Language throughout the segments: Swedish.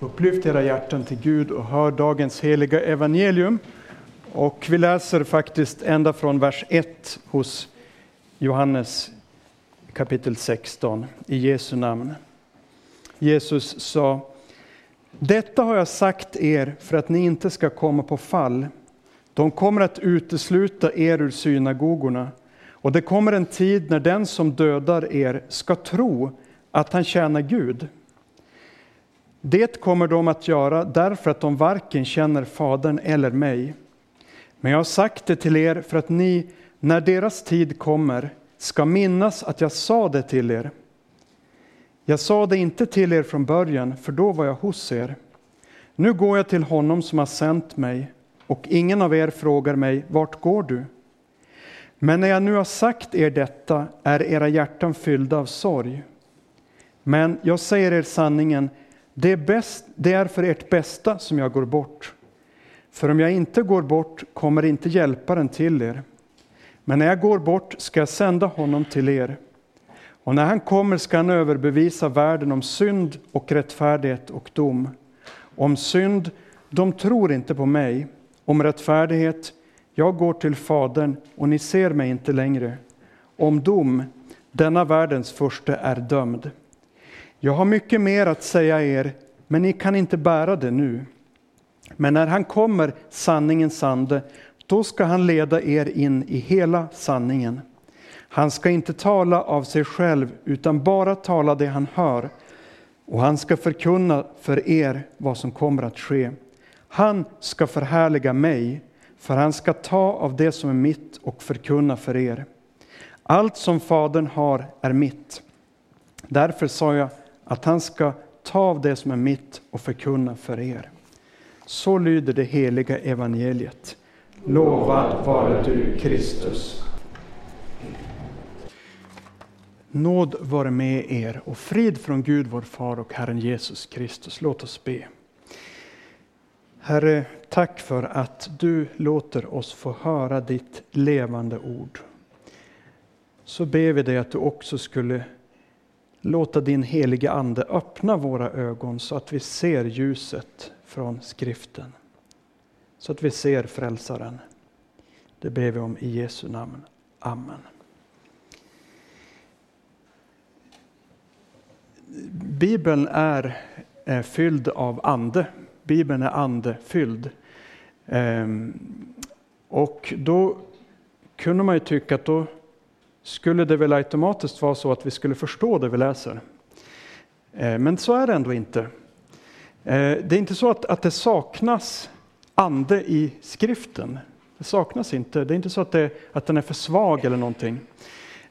Upplyft era hjärtan till Gud och hör dagens heliga evangelium. Och vi läser faktiskt ända från vers 1 hos Johannes kapitel 16 i Jesu namn. Jesus sa Detta har jag sagt er för att ni inte ska komma på fall. De kommer att utesluta er ur synagogorna och det kommer en tid när den som dödar er ska tro att han tjänar Gud. Det kommer de att göra därför att de varken känner Fadern eller mig. Men jag har sagt det till er för att ni, när deras tid kommer, ska minnas att jag sa det till er. Jag sa det inte till er från början, för då var jag hos er. Nu går jag till honom som har sänt mig, och ingen av er frågar mig, vart går du? Men när jag nu har sagt er detta är era hjärtan fyllda av sorg. Men jag säger er sanningen, det är, bäst, det är för ert bästa som jag går bort. För om jag inte går bort kommer inte hjälparen till er. Men när jag går bort ska jag sända honom till er. Och när han kommer ska han överbevisa världen om synd och rättfärdighet och dom. Om synd, de tror inte på mig. Om rättfärdighet, jag går till Fadern och ni ser mig inte längre. Om dom, denna världens första är dömd. Jag har mycket mer att säga er, men ni kan inte bära det nu. Men när han kommer, sanningens ande, då ska han leda er in i hela sanningen. Han ska inte tala av sig själv, utan bara tala det han hör, och han ska förkunna för er vad som kommer att ske. Han ska förhärliga mig, för han ska ta av det som är mitt och förkunna för er. Allt som Fadern har är mitt. Därför sa jag att han ska ta av det som är mitt och förkunna för er. Så lyder det heliga evangeliet. Lovad vare du, Kristus. Nåd vare med er och frid från Gud vår far och Herren Jesus Kristus. Låt oss be. Herre, tack för att du låter oss få höra ditt levande ord. Så ber vi dig att du också skulle låta din heliga Ande öppna våra ögon så att vi ser ljuset från skriften. Så att vi ser frälsaren. Det ber vi om i Jesu namn. Amen. Bibeln är eh, fylld av ande. Bibeln är andefylld. Ehm, och då kunde man ju tycka att då skulle det väl automatiskt vara så att vi skulle förstå det vi läser. Eh, men så är det ändå inte. Eh, det är inte så att, att det saknas ande i skriften. Det saknas inte. Det är inte så att, det, att den är för svag eller någonting.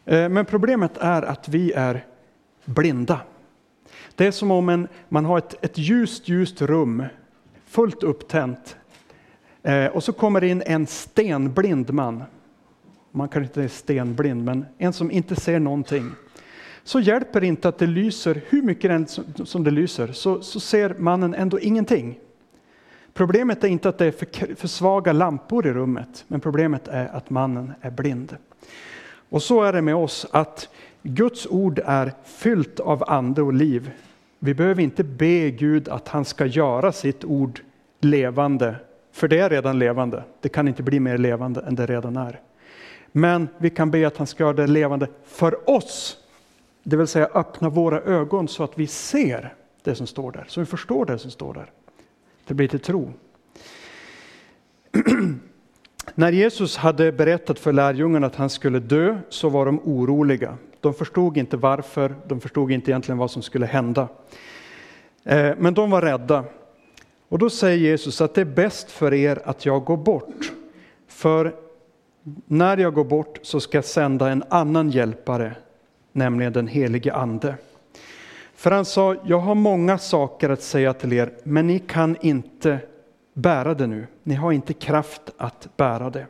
Eh, men problemet är att vi är blinda. Det är som om en, man har ett, ett ljust, ljust rum, fullt upptänt. Och så kommer in en stenblind man man kanske inte är stenblind, men en som inte ser någonting. Så hjälper det inte att det lyser hur mycket som det lyser, så, så ser mannen ändå ingenting. Problemet är inte att det är för, för svaga lampor i rummet, men problemet är att mannen är blind. Och så är det med oss, att Guds ord är fyllt av ande och liv. Vi behöver inte be Gud att han ska göra sitt ord levande, för det är redan levande. Det kan inte bli mer levande än det redan är. Men vi kan be att han ska göra det levande för oss. Det vill säga öppna våra ögon så att vi ser det som står där, så vi förstår det som står där. Det blir till tro. När Jesus hade berättat för lärjungarna att han skulle dö så var de oroliga. De förstod inte varför, de förstod inte egentligen vad som skulle hända. Eh, men de var rädda. Och då säger Jesus att det är bäst för er att jag går bort. För när jag går bort så ska jag sända en annan hjälpare, nämligen den helige Ande. För han sa, jag har många saker att säga till er, men ni kan inte bära det nu. Ni har inte kraft att bära det.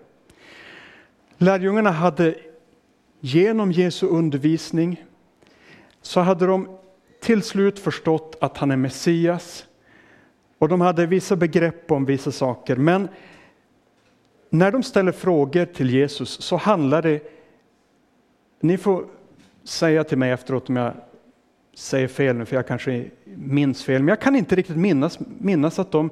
Lärjungarna hade genom Jesu undervisning så hade de till slut förstått att han är Messias och de hade vissa begrepp om vissa saker. Men när de ställer frågor till Jesus så handlar det, ni får säga till mig efteråt om jag säger fel nu för jag kanske minns fel, men jag kan inte riktigt minnas, minnas att de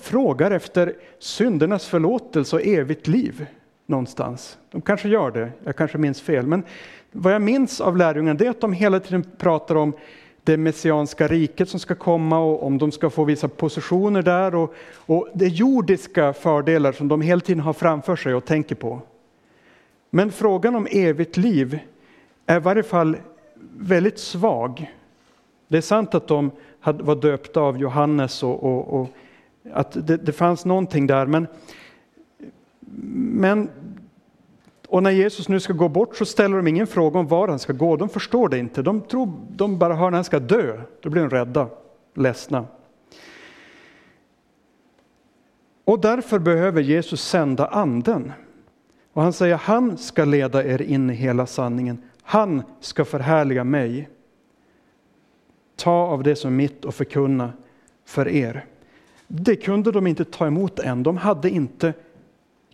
frågar efter syndernas förlåtelse och evigt liv någonstans. De kanske gör det, jag kanske minns fel. Men vad jag minns av lärjungarna är att de hela tiden pratar om det messianska riket som ska komma och om de ska få vissa positioner där och, och det jordiska fördelar som de hela tiden har framför sig och tänker på. Men frågan om evigt liv är i varje fall väldigt svag. Det är sant att de var döpta av Johannes och, och, och att det, det, fanns någonting där, men, men och när Jesus nu ska gå bort så ställer de ingen fråga om var han ska gå. De förstår det inte. De tror de bara hör när han ska dö. Då blir de rädda, ledsna. Och därför behöver Jesus sända anden. Och han säger han ska leda er in i hela sanningen. Han ska förhärliga mig. Ta av det som är mitt och förkunna för er. Det kunde de inte ta emot än. De hade inte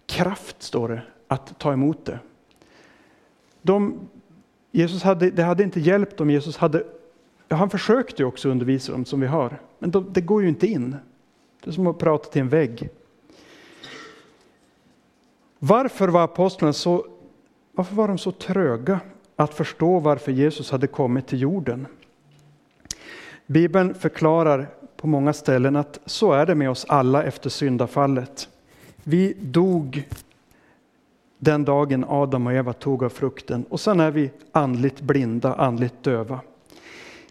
kraft, står det, att ta emot det. De, Jesus hade, det hade inte hjälpt om Jesus hade, han försökte också undervisa dem som vi hör, men de, det går ju inte in. Det är som att prata till en vägg. Varför var apostlarna så, varför var de så tröga att förstå varför Jesus hade kommit till jorden? Bibeln förklarar på många ställen att så är det med oss alla efter syndafallet. Vi dog den dagen Adam och Eva tog av frukten och sen är vi andligt blinda, andligt döva.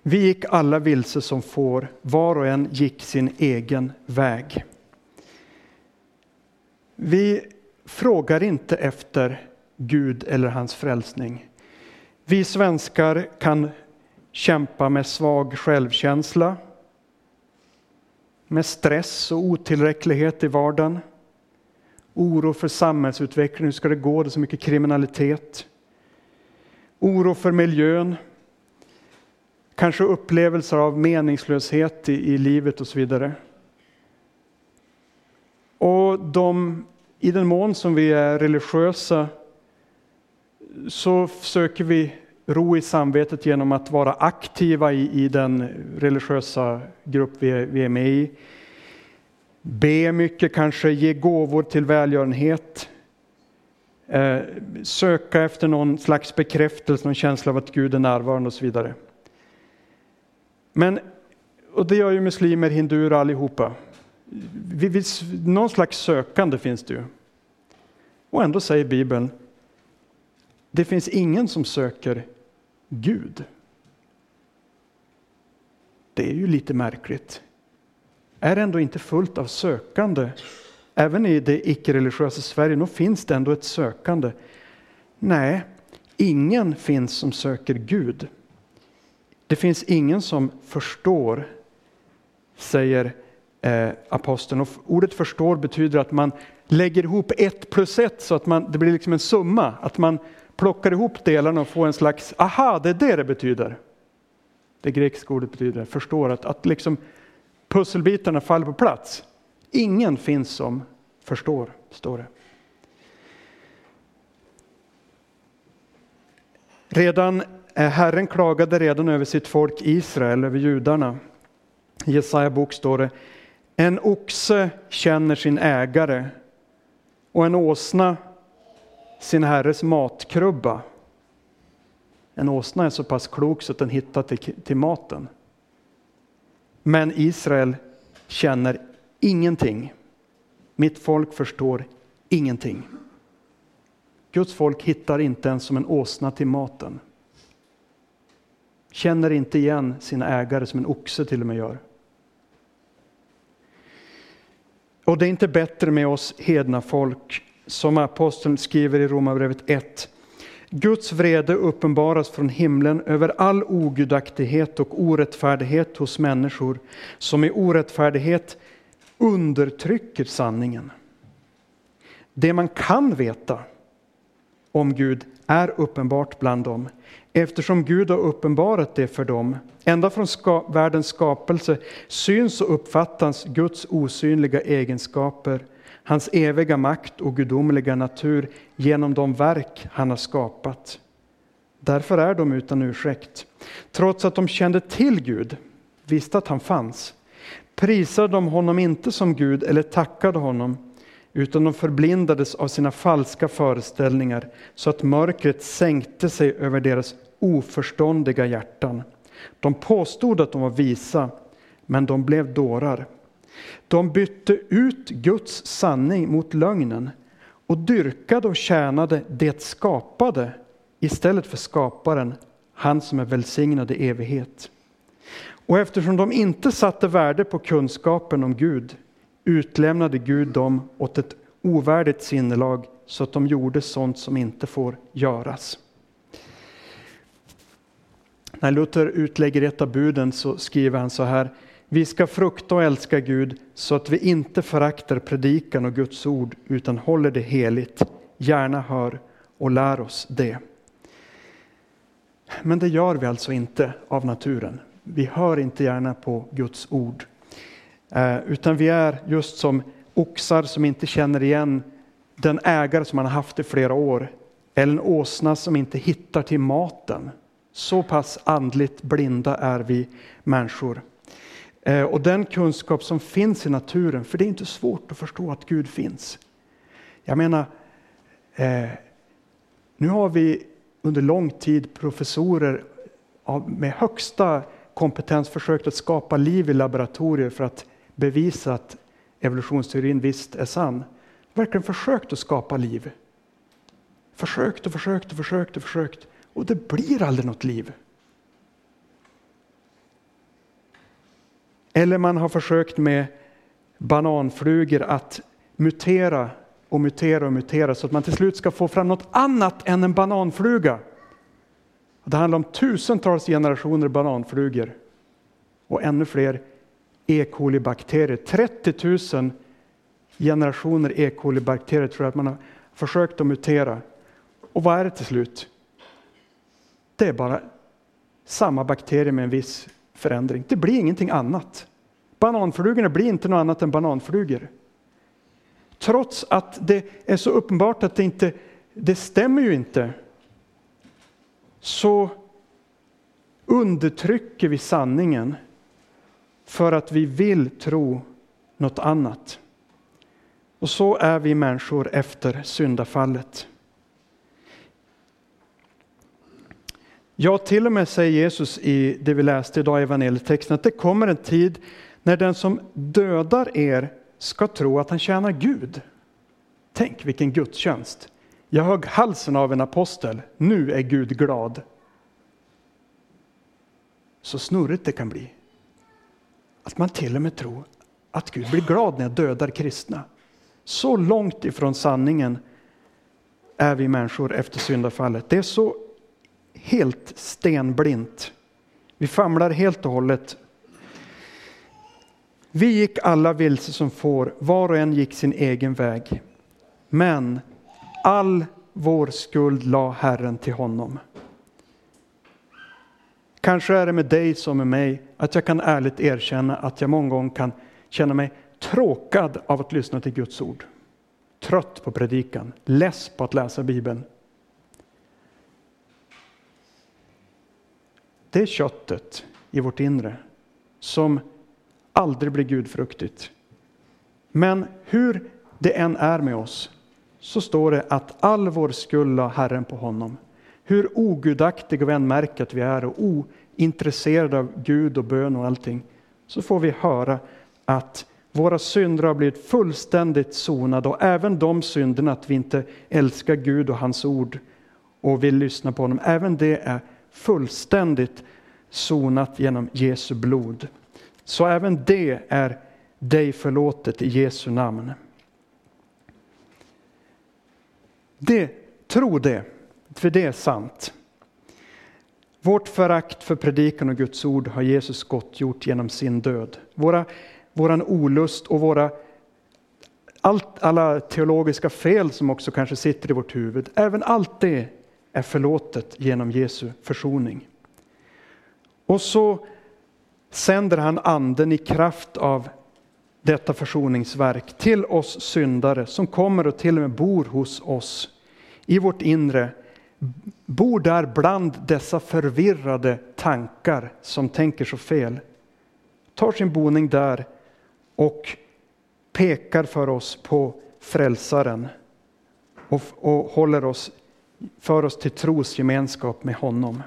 Vi gick alla vilse som får, var och en gick sin egen väg. Vi frågar inte efter Gud eller hans frälsning. Vi svenskar kan kämpa med svag självkänsla, med stress och otillräcklighet i vardagen. Oro för samhällsutvecklingen, hur ska det gå? Det är så mycket kriminalitet. Oro för miljön. Kanske upplevelser av meningslöshet i, i livet och så vidare. Och de, i den mån som vi är religiösa så söker vi ro i samvetet genom att vara aktiva i, i den religiösa grupp vi är, vi är med i. Be mycket, kanske ge gåvor till välgörenhet. Eh, söka efter någon slags bekräftelse, någon känsla av att Gud är närvarande och så vidare. Men, och det gör ju muslimer, hinduer allihopa. Vi, vi, någon slags sökande finns det ju. Och ändå säger Bibeln, det finns ingen som söker Gud. Det är ju lite märkligt. Är det ändå inte fullt av sökande? Även i det icke-religiösa Sverige, nog finns det ändå ett sökande. Nej, ingen finns som söker Gud. Det finns ingen som förstår, säger eh, aposteln. Och ordet förstår betyder att man lägger ihop ett plus ett så att man, det blir liksom en summa. Att man plockar ihop delarna och får en slags, aha, det är det det betyder. Det grekiska ordet betyder förstår, att, att liksom pusselbitarna faller på plats. Ingen finns som förstår, står det. Redan eh, Herren klagade redan över sitt folk Israel, över judarna. I Jesaja bok står det, en oxe känner sin ägare och en åsna sin herres matkrubba. En åsna är så pass klok så att den hittar till, till maten. Men Israel känner ingenting. Mitt folk förstår ingenting. Guds folk hittar inte ens som en åsna till maten. Känner inte igen sina ägare som en oxe till och med gör. Och det är inte bättre med oss hedna folk som aposteln skriver i Romarbrevet 1. Guds vrede uppenbaras från himlen över all ogudaktighet och orättfärdighet hos människor som i orättfärdighet undertrycker sanningen. Det man kan veta om Gud är uppenbart bland dem eftersom Gud har uppenbarat det för dem. Ända från ska världens skapelse syns och uppfattas Guds osynliga egenskaper hans eviga makt och gudomliga natur genom de verk han har skapat. Därför är de utan ursäkt. Trots att de kände till Gud, visste att han fanns, prisade de honom inte som Gud eller tackade honom, utan de förblindades av sina falska föreställningar så att mörkret sänkte sig över deras oförståndiga hjärtan. De påstod att de var visa, men de blev dårar. De bytte ut Guds sanning mot lögnen och dyrkade och tjänade det skapade istället för skaparen, han som är välsignad i evighet. Och eftersom de inte satte värde på kunskapen om Gud utlämnade Gud dem åt ett ovärdigt sinnelag så att de gjorde sånt som inte får göras. När Luther utlägger ett av buden så skriver han så här. Vi ska frukta och älska Gud så att vi inte föraktar predikan och Guds ord utan håller det heligt, gärna hör och lär oss det. Men det gör vi alltså inte av naturen. Vi hör inte gärna på Guds ord. Eh, utan vi är just som oxar som inte känner igen den ägare som man har haft i flera år. Eller en åsna som inte hittar till maten. Så pass andligt blinda är vi människor. Eh, och den kunskap som finns i naturen, för det är inte svårt att förstå att Gud finns. Jag menar, eh, nu har vi under lång tid professorer med högsta kompetens försökt att skapa liv i laboratorier för att bevisa att evolutionsteorin visst är sann. Verkligen försökt att skapa liv. Försökt och försökt och försökt och försökt och det blir aldrig något liv. Eller man har försökt med bananflugor att mutera och mutera och mutera så att man till slut ska få fram något annat än en bananfluga. Det handlar om tusentals generationer bananflugor och ännu fler E. coli-bakterier. 30 000 generationer E. coli-bakterier tror jag att man har försökt att mutera. Och vad är det till slut? Det är bara samma bakterier med en viss förändring. Det blir ingenting annat. Bananflugorna blir inte något annat än bananflugor. Trots att det är så uppenbart att det inte det stämmer ju inte. Så undertrycker vi sanningen för att vi vill tro något annat. Och så är vi människor efter syndafallet. Ja, till och med säger Jesus i det vi läste idag i evangelietexten att det kommer en tid när den som dödar er ska tro att han tjänar Gud. Tänk vilken gudstjänst! Jag högg halsen av en apostel, nu är Gud glad. Så snurrigt det kan bli. Att man till och med tror att Gud blir glad när jag dödar kristna. Så långt ifrån sanningen är vi människor efter syndafallet. Det är så helt stenblint. Vi famlar helt och hållet. Vi gick alla vilse som får, var och en gick sin egen väg. Men all vår skuld la Herren till honom. Kanske är det med dig som med mig att jag kan ärligt erkänna att jag många gånger kan känna mig tråkad av att lyssna till Guds ord. Trött på predikan, less på att läsa Bibeln. Det är köttet i vårt inre som aldrig blir gudfruktigt. Men hur det än är med oss så står det att all vår skuld la Herren på honom. Hur ogudaktiga vi än märker att vi är och ointresserade av Gud och bön och allting så får vi höra att våra synder har blivit fullständigt sonade och även de synderna att vi inte älskar Gud och hans ord och vill lyssna på honom, även det är fullständigt sonat genom Jesu blod. Så även det är dig förlåtet i Jesu namn. Det, tro det, för det är sant. Vårt förakt för predikan och Guds ord har Jesus gottgjort genom sin död. Våra, våran olust och våra allt, alla teologiska fel som också kanske sitter i vårt huvud, även allt det är förlåtet genom Jesu försoning. Och så sänder han anden i kraft av detta försoningsverk till oss syndare som kommer och till och med bor hos oss i vårt inre bor där bland dessa förvirrade tankar som tänker så fel. Tar sin boning där och pekar för oss på frälsaren och, och håller oss, för oss till trosgemenskap med honom.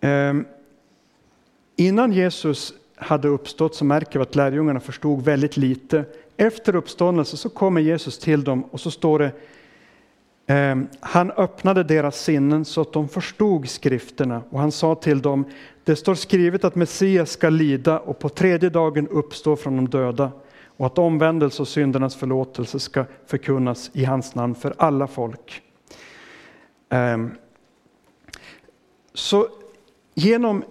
Ehm, innan Jesus hade uppstått så märker vi att lärjungarna förstod väldigt lite. Efter uppståndelsen så kommer Jesus till dem och så står det ehm, han öppnade deras sinnen så att de förstod skrifterna och han sa till dem det står skrivet att Messias ska lida och på tredje dagen uppstå från de döda och att omvändelse och syndernas förlåtelse ska förkunnas i hans namn för alla folk. Ehm, så genom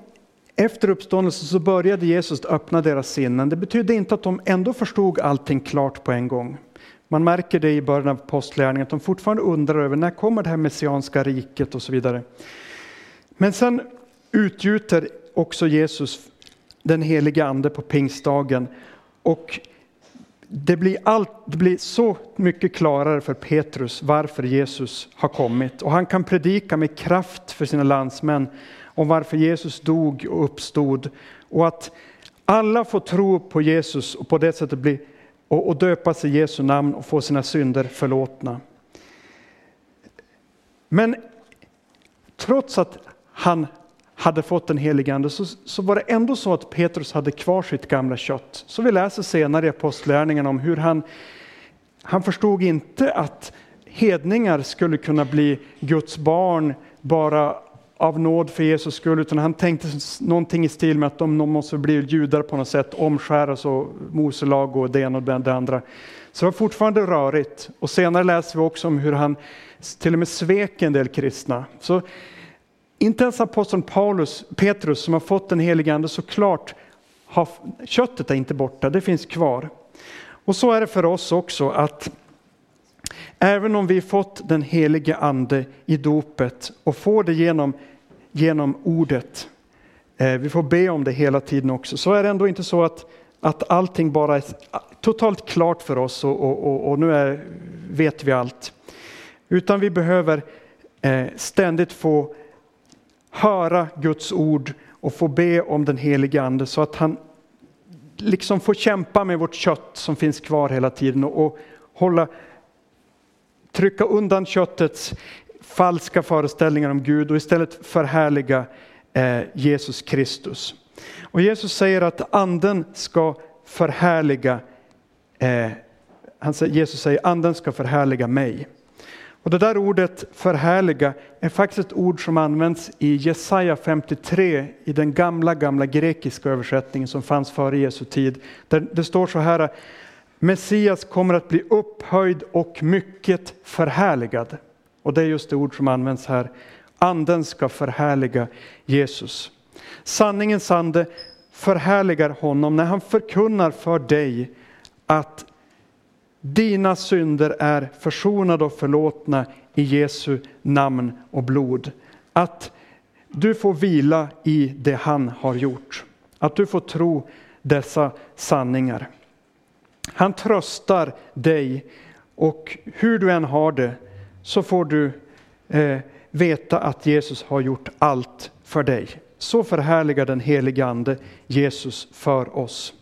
efter uppståndelsen så började Jesus öppna deras sinnen. Det betydde inte att de ändå förstod allting klart på en gång. Man märker det i början av postlärningen att de fortfarande undrar över när kommer det här messianska riket och så vidare. Men sen utgjuter också Jesus den heliga ande på pingstdagen och det blir, allt, det blir så mycket klarare för Petrus varför Jesus har kommit och han kan predika med kraft för sina landsmän om varför Jesus dog och uppstod och att alla får tro på Jesus och på det sättet bli och, och döpas i Jesu namn och få sina synder förlåtna. Men trots att han hade fått den helige Ande så, så var det ändå så att Petrus hade kvar sitt gamla kött. Så vi läser senare i Apostlärningarna om hur han, han förstod inte att hedningar skulle kunna bli Guds barn bara av nåd för Jesus skull, utan han tänkte någonting i stil med att de måste bli judar på något sätt, omskäras och Moselag och det ena och det andra. Så det var fortfarande rörigt. Och senare läser vi också om hur han till och med svek en del kristna. Så inte ens aposteln Paulus, Petrus som har fått den helige Ande såklart, har, köttet är inte borta, det finns kvar. Och så är det för oss också att Även om vi fått den helige ande i dopet och får det genom, genom ordet, eh, vi får be om det hela tiden också, så är det ändå inte så att, att allting bara är totalt klart för oss och, och, och, och nu är, vet vi allt. Utan vi behöver eh, ständigt få höra Guds ord och få be om den helige ande så att han liksom får kämpa med vårt kött som finns kvar hela tiden och, och hålla trycka undan köttets falska föreställningar om Gud och istället förhärliga eh, Jesus Kristus. Och Jesus säger att anden ska förhärliga, eh, han säger, Jesus säger anden ska förhärliga mig. Och det där ordet förhärliga är faktiskt ett ord som används i Jesaja 53 i den gamla, gamla grekiska översättningen som fanns före Jesu tid. Där det står så här, Messias kommer att bli upphöjd och mycket förhärligad. Och det är just det ord som används här. Anden ska förhärliga Jesus. Sanningens ande förhärligar honom när han förkunnar för dig att dina synder är försonade och förlåtna i Jesu namn och blod. Att du får vila i det han har gjort. Att du får tro dessa sanningar. Han tröstar dig och hur du än har det så får du eh, veta att Jesus har gjort allt för dig. Så förhärligar den helige Ande Jesus för oss.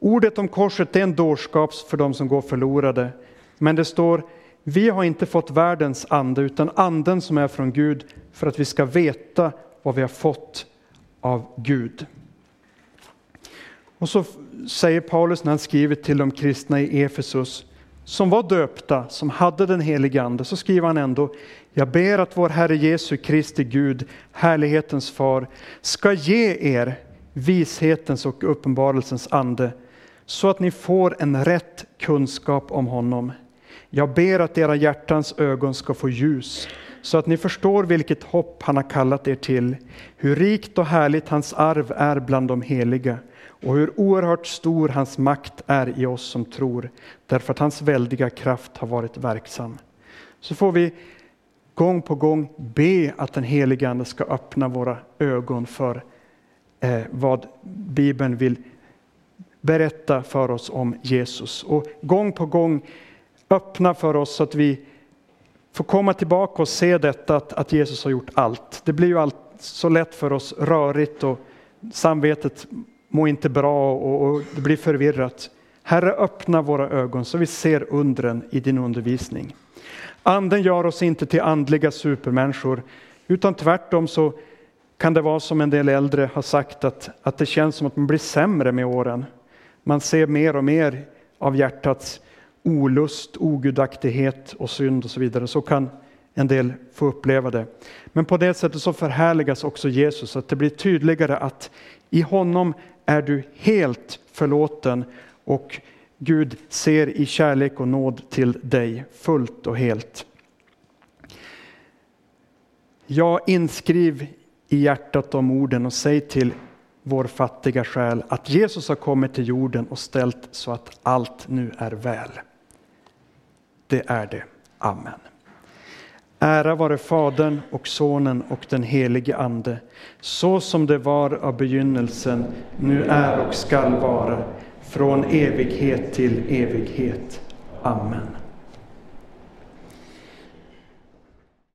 Ordet om korset är en dårskap för de som går förlorade. Men det står, vi har inte fått världens ande utan anden som är från Gud för att vi ska veta vad vi har fått av Gud. Och så säger Paulus när han skriver till de kristna i Efesus som var döpta, som hade den helige Ande, så skriver han ändå Jag ber att vår Herre Jesu Kristi Gud, härlighetens far, ska ge er vishetens och uppenbarelsens ande så att ni får en rätt kunskap om honom. Jag ber att era hjärtans ögon ska få ljus så att ni förstår vilket hopp han har kallat er till, hur rikt och härligt hans arv är bland de heliga och hur oerhört stor hans makt är i oss som tror, därför att hans väldiga kraft har varit verksam. Så får vi gång på gång be att den helige Ande ska öppna våra ögon för eh, vad Bibeln vill berätta för oss om Jesus och gång på gång öppna för oss så att vi får komma tillbaka och se detta att, att Jesus har gjort allt. Det blir ju allt så lätt för oss rörigt och samvetet mår inte bra och, och det blir förvirrat. Herre, öppna våra ögon så vi ser undren i din undervisning. Anden gör oss inte till andliga supermänniskor, utan tvärtom så kan det vara som en del äldre har sagt att, att det känns som att man blir sämre med åren. Man ser mer och mer av hjärtats olust, ogudaktighet och synd och så vidare. Så kan en del få uppleva det. Men på det sättet så förhärligas också Jesus, att det blir tydligare att i honom är du helt förlåten och Gud ser i kärlek och nåd till dig fullt och helt. Jag inskriv i hjärtat de orden och säg till vår fattiga själ att Jesus har kommit till jorden och ställt så att allt nu är väl. Det är det. Amen. Ära vare Fadern och Sonen och den helige Ande, så som det var av begynnelsen, nu är och skall vara, från evighet till evighet. Amen.